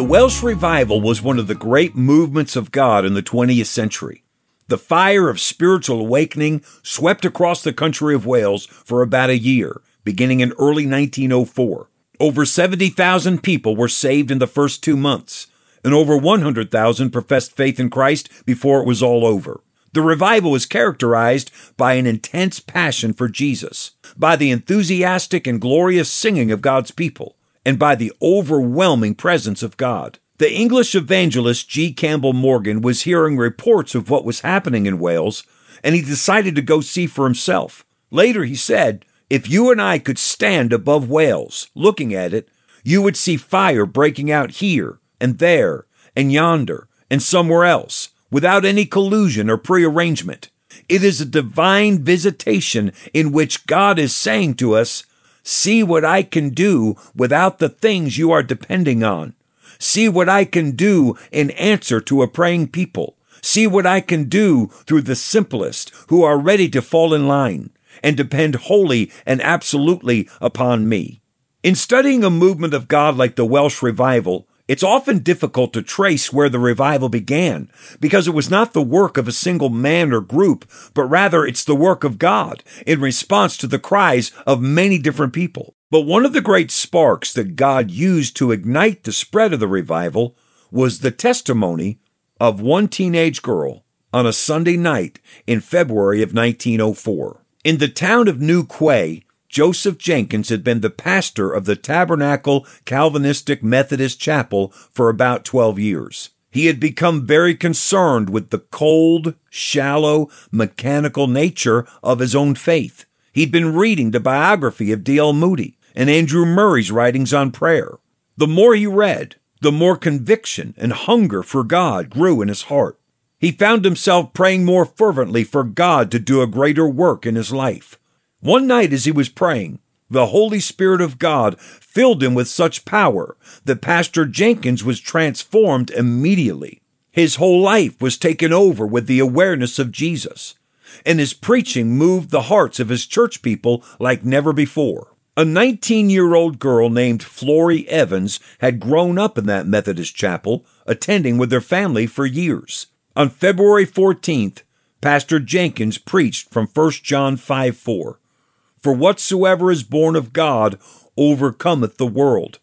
The Welsh Revival was one of the great movements of God in the 20th century. The fire of spiritual awakening swept across the country of Wales for about a year, beginning in early 1904. Over 70,000 people were saved in the first two months, and over 100,000 professed faith in Christ before it was all over. The revival was characterized by an intense passion for Jesus, by the enthusiastic and glorious singing of God's people, and by the overwhelming presence of God. The English evangelist G. Campbell Morgan was hearing reports of what was happening in Wales, and he decided to go see for himself. Later, he said, If you and I could stand above Wales, looking at it, you would see fire breaking out here and there and yonder and somewhere else, without any collusion or prearrangement. It is a divine visitation in which God is saying to us, See what I can do without the things you are depending on. See what I can do in answer to a praying people. See what I can do through the simplest who are ready to fall in line and depend wholly and absolutely upon me. In studying a movement of God like the Welsh revival, it's often difficult to trace where the revival began because it was not the work of a single man or group, but rather it's the work of God in response to the cries of many different people. But one of the great sparks that God used to ignite the spread of the revival was the testimony of one teenage girl on a Sunday night in February of 1904. In the town of New Quay, Joseph Jenkins had been the pastor of the Tabernacle Calvinistic Methodist Chapel for about 12 years. He had become very concerned with the cold, shallow, mechanical nature of his own faith. He'd been reading the biography of D.L. Moody and Andrew Murray's writings on prayer. The more he read, the more conviction and hunger for God grew in his heart. He found himself praying more fervently for God to do a greater work in his life. One night as he was praying, the Holy Spirit of God filled him with such power that Pastor Jenkins was transformed immediately. His whole life was taken over with the awareness of Jesus, and his preaching moved the hearts of his church people like never before. A 19 year old girl named Florrie Evans had grown up in that Methodist chapel, attending with her family for years. On February 14th, Pastor Jenkins preached from 1 John 5 4. For whatsoever is born of God overcometh the world.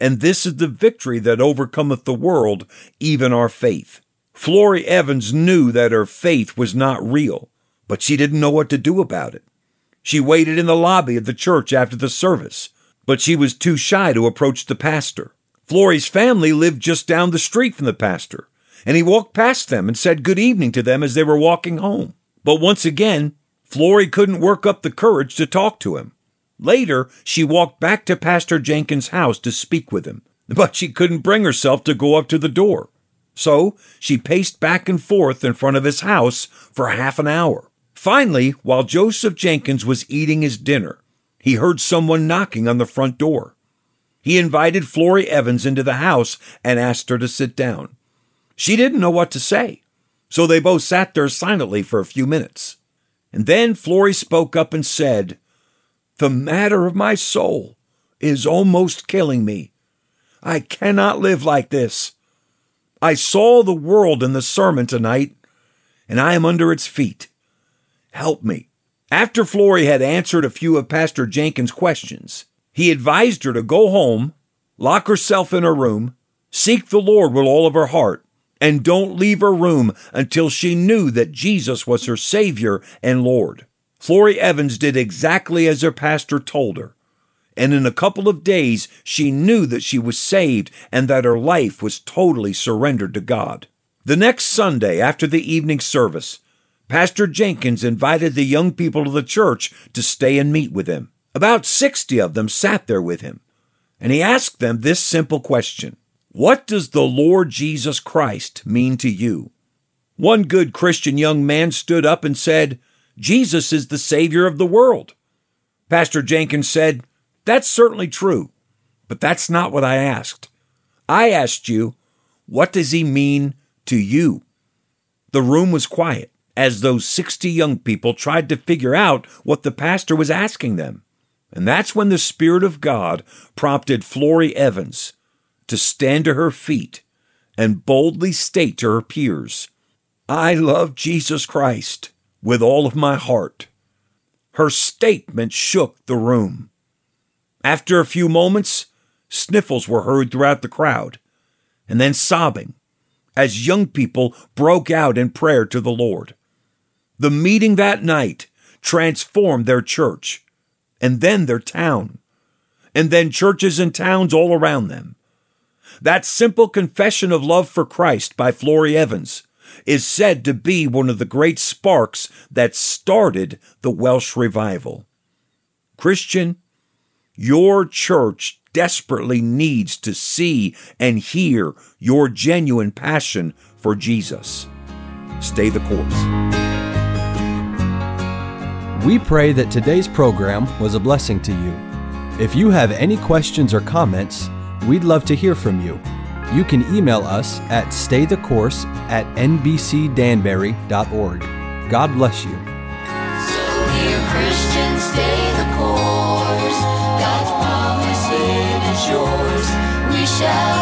And this is the victory that overcometh the world, even our faith. Florrie Evans knew that her faith was not real, but she didn't know what to do about it. She waited in the lobby of the church after the service, but she was too shy to approach the pastor. Florrie's family lived just down the street from the pastor, and he walked past them and said good evening to them as they were walking home. But once again, Florrie couldn't work up the courage to talk to him. Later, she walked back to Pastor Jenkins' house to speak with him, but she couldn't bring herself to go up to the door. So she paced back and forth in front of his house for half an hour. Finally, while Joseph Jenkins was eating his dinner, he heard someone knocking on the front door. He invited Florrie Evans into the house and asked her to sit down. She didn't know what to say, so they both sat there silently for a few minutes. And then Florrie spoke up and said, The matter of my soul is almost killing me. I cannot live like this. I saw the world in the sermon tonight, and I am under its feet. Help me. After Florrie had answered a few of Pastor Jenkins' questions, he advised her to go home, lock herself in her room, seek the Lord with all of her heart, and don't leave her room until she knew that Jesus was her Savior and Lord. Florrie Evans did exactly as her pastor told her. And in a couple of days, she knew that she was saved and that her life was totally surrendered to God. The next Sunday, after the evening service, Pastor Jenkins invited the young people of the church to stay and meet with him. About 60 of them sat there with him, and he asked them this simple question what does the Lord Jesus Christ mean to you? One good Christian young man stood up and said, Jesus is the Savior of the world. Pastor Jenkins said, That's certainly true, but that's not what I asked. I asked you, What does he mean to you? The room was quiet as those 60 young people tried to figure out what the pastor was asking them. And that's when the Spirit of God prompted Florrie Evans to stand to her feet and boldly state to her peers, I love Jesus Christ with all of my heart. Her statement shook the room. After a few moments, sniffles were heard throughout the crowd, and then sobbing as young people broke out in prayer to the Lord. The meeting that night transformed their church, and then their town, and then churches and towns all around them. That simple confession of love for Christ by Florrie Evans is said to be one of the great sparks that started the Welsh revival. Christian, your church desperately needs to see and hear your genuine passion for Jesus. Stay the course. We pray that today's program was a blessing to you. If you have any questions or comments, We'd love to hear from you. You can email us at staythecourse at nbcdanbury.org. God bless you. So, dear Christians, stay the course. God's promise is yours. We shall.